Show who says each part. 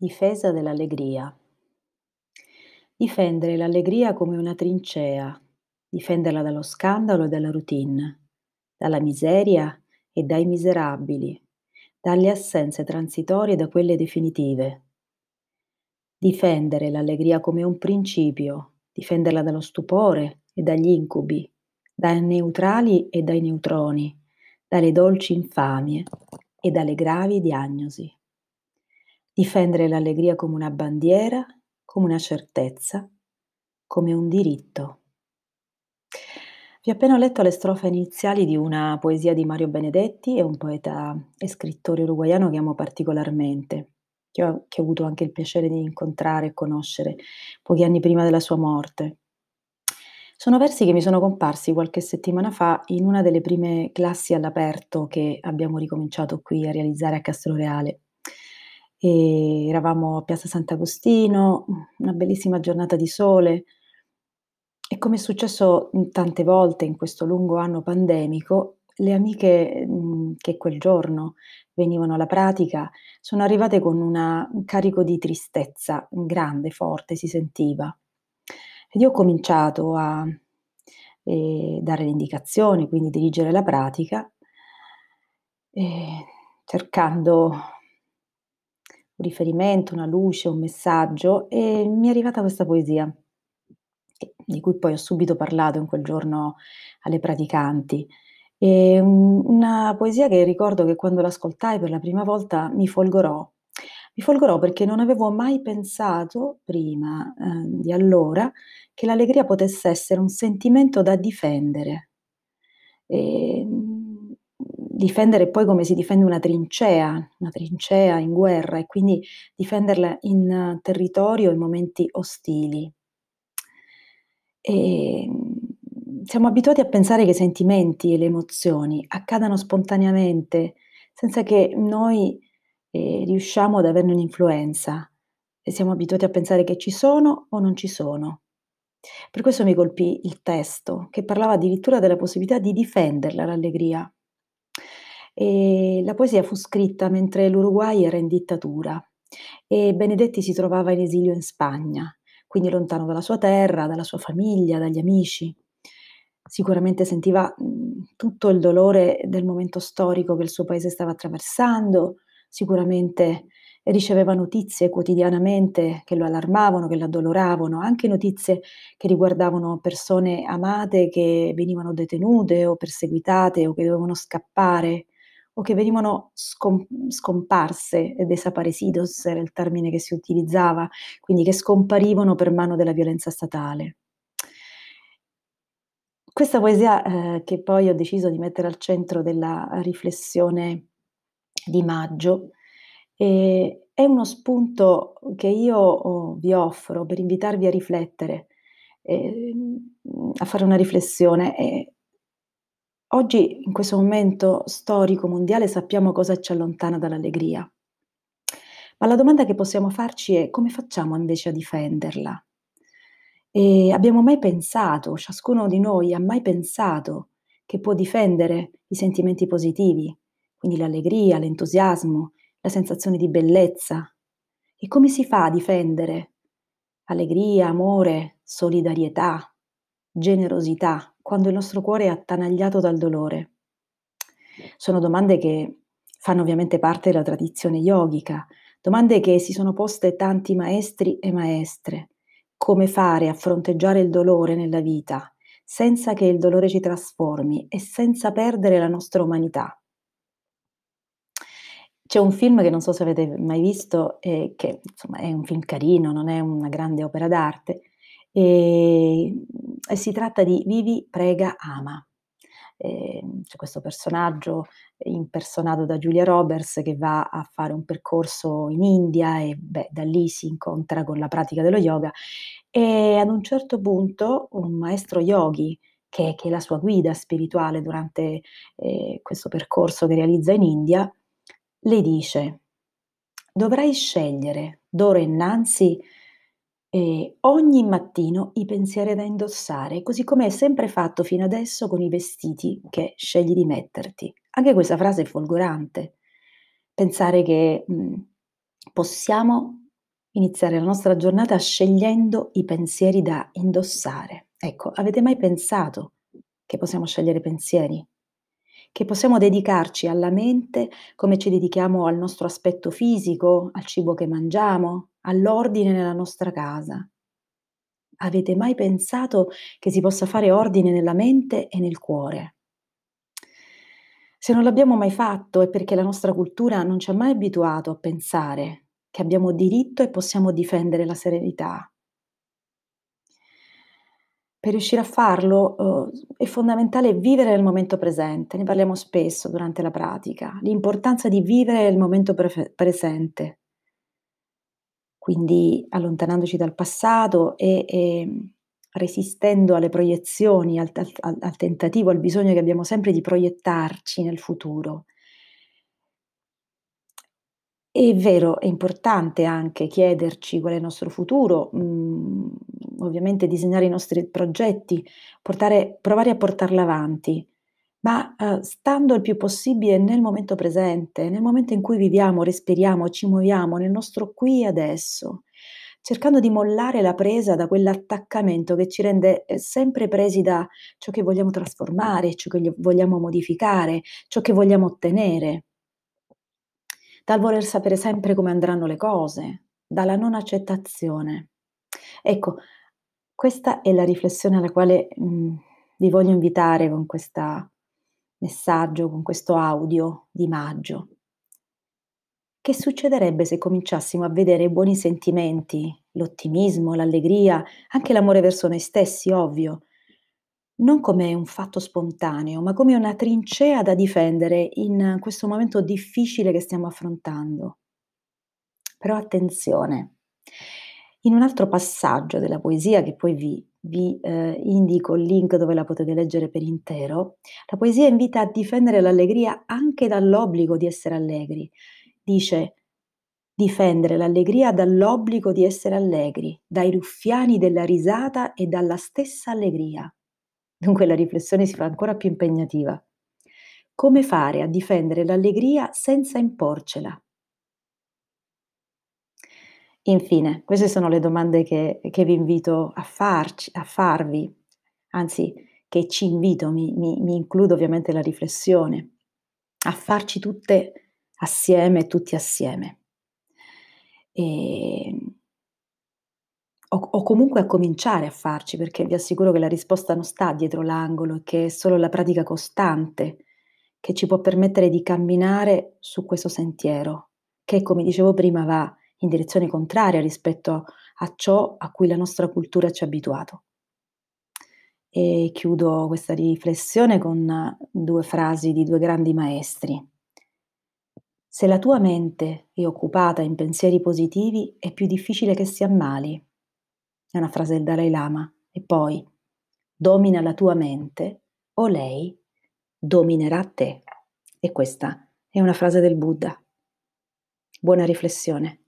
Speaker 1: Difesa dell'allegria. Difendere l'allegria come una trincea, difenderla dallo scandalo e dalla routine, dalla miseria e dai miserabili, dalle assenze transitorie e da quelle definitive. Difendere l'allegria come un principio, difenderla dallo stupore e dagli incubi, dai neutrali e dai neutroni, dalle dolci infamie e dalle gravi diagnosi. Difendere l'allegria come una bandiera, come una certezza, come un diritto. Vi ho appena letto le strofe iniziali di una poesia di Mario Benedetti, è un poeta e scrittore uruguaiano che amo particolarmente, che ho, che ho avuto anche il piacere di incontrare e conoscere pochi anni prima della sua morte. Sono versi che mi sono comparsi qualche settimana fa in una delle prime classi all'aperto che abbiamo ricominciato qui a realizzare a Castroreale. E eravamo a Piazza Sant'Agostino, una bellissima giornata di sole e come è successo tante volte in questo lungo anno pandemico, le amiche mh, che quel giorno venivano alla pratica sono arrivate con una, un carico di tristezza grande, forte, si sentiva. Ed io ho cominciato a eh, dare le indicazioni, quindi dirigere la pratica, eh, cercando un riferimento, una luce, un messaggio e mi è arrivata questa poesia, di cui poi ho subito parlato in quel giorno alle praticanti. E una poesia che ricordo che quando l'ascoltai per la prima volta mi folgorò. Mi folgorò perché non avevo mai pensato prima eh, di allora che l'allegria potesse essere un sentimento da difendere. E, difendere poi come si difende una trincea, una trincea in guerra e quindi difenderla in territorio in momenti ostili. E ehm, siamo abituati a pensare che i sentimenti e le emozioni accadano spontaneamente, senza che noi eh, riusciamo ad averne un'influenza. E siamo abituati a pensare che ci sono o non ci sono. Per questo mi colpì il testo, che parlava addirittura della possibilità di difenderla l'allegria. E la poesia fu scritta mentre l'Uruguay era in dittatura e Benedetti si trovava in esilio in Spagna, quindi lontano dalla sua terra, dalla sua famiglia, dagli amici. Sicuramente sentiva tutto il dolore del momento storico che il suo paese stava attraversando, sicuramente riceveva notizie quotidianamente che lo allarmavano, che lo addoloravano, anche notizie che riguardavano persone amate che venivano detenute o perseguitate o che dovevano scappare o che venivano scom- scomparse, desaparecidos era il termine che si utilizzava, quindi che scomparivano per mano della violenza statale. Questa poesia eh, che poi ho deciso di mettere al centro della riflessione di maggio eh, è uno spunto che io oh, vi offro per invitarvi a riflettere, eh, a fare una riflessione. Oggi, in questo momento storico mondiale, sappiamo cosa ci allontana dall'allegria. Ma la domanda che possiamo farci è come facciamo invece a difenderla? E abbiamo mai pensato, ciascuno di noi ha mai pensato che può difendere i sentimenti positivi, quindi l'allegria, l'entusiasmo, la sensazione di bellezza? E come si fa a difendere allegria, amore, solidarietà, generosità, quando il nostro cuore è attanagliato dal dolore? Sono domande che fanno ovviamente parte della tradizione yogica, domande che si sono poste tanti maestri e maestre. Come fare a fronteggiare il dolore nella vita senza che il dolore ci trasformi e senza perdere la nostra umanità? C'è un film che non so se avete mai visto, eh, che insomma è un film carino, non è una grande opera d'arte, e, si tratta di Vivi, prega, ama. E, c'è questo personaggio impersonato da Julia Roberts che va a fare un percorso in India e beh, da lì si incontra con la pratica dello yoga e ad un certo punto un maestro yogi che, che è la sua guida spirituale durante eh, questo percorso che realizza in India, le dice dovrai scegliere d'ora innanzi e ogni mattino i pensieri da indossare, così come hai sempre fatto fino adesso con i vestiti che scegli di metterti. Anche questa frase è folgorante. Pensare che mh, possiamo iniziare la nostra giornata scegliendo i pensieri da indossare. Ecco, avete mai pensato che possiamo scegliere pensieri? Che possiamo dedicarci alla mente come ci dedichiamo al nostro aspetto fisico, al cibo che mangiamo, all'ordine nella nostra casa? Avete mai pensato che si possa fare ordine nella mente e nel cuore? Se non l'abbiamo mai fatto è perché la nostra cultura non ci ha mai abituato a pensare che abbiamo diritto e possiamo difendere la serenità. Per riuscire a farlo, uhm, è fondamentale vivere nel momento presente, ne parliamo spesso durante la pratica, l'importanza di vivere il momento prefe presente. Quindi allontanandoci dal passato e, ehm, resistendo alle proiezioni, al al al tentativo, al bisogno che abbiamo sempre di proiettarci nel futuro. È vero, è importante anche chiederci qual è il nostro futuro, mhmm, ovviamente disegnare i nostri progetti, portare provare a portarli avanti, ma, uhm, stando il più possibile nel momento presente, nel momento in cui viviamo, respiriamo, ci muoviamo, nel nostro qui e adesso, cercando di mollare la presa da quell'attaccamento che ci rende, ehm, sempre presi da ciò che vogliamo trasformare, ciò che gl vogliamo modificare, ciò che vogliamo ottenere. Dal voler sapere sempre come andranno le cose, dalla non accettazione. Ecco, questa è la riflessione alla quale, mhmm, vi voglio invitare con questa messaggio, con questo audio di maggio. Che succederebbe se cominciassimo a vedere i buoni sentimenti, l'ottimismo, l'allegria, anche l'amore verso noi stessi, ovvio, non come un fatto spontaneo, ma come una trincea da difendere in questo momento difficile che stiamo affrontando. Però attenzione, in un altro passaggio della poesia che poi vi vi, ehm, indico il link dove la potete leggere per intero, la poesia invita a difendere l'allegria anche dall'obbligo di essere allegri. Dice: "Difendere l'allegria dall'obbligo di essere allegri, dai ruffiani della risata e dalla stessa allegria." Dunque la riflessione si fa ancora più impegnativa. Come fare a difendere l'allegria senza imporcela? Infine, queste sono le domande che che vi invito a farci a farvi, anzi che ci invito, mi mi mi includo ovviamente la riflessione, a farci tutte assieme, tutti assieme. Ehm o o comunque a cominciare a farci, perché vi assicuro che la risposta non sta dietro l'angolo e che è solo la pratica costante che ci può permettere di camminare su questo sentiero, che come dicevo prima va in direzione contraria rispetto a ciò a cui la nostra cultura ci ha abituato. E chiudo questa riflessione con 2 frasi di 2 grandi maestri. Se la tua mente è occupata in pensieri positivi, è più difficile che si ammali. È una frase del Dalai Lama. E poi: "Domina la tua mente o lei dominerà te." E questa è una frase del Buddha. Buona riflessione.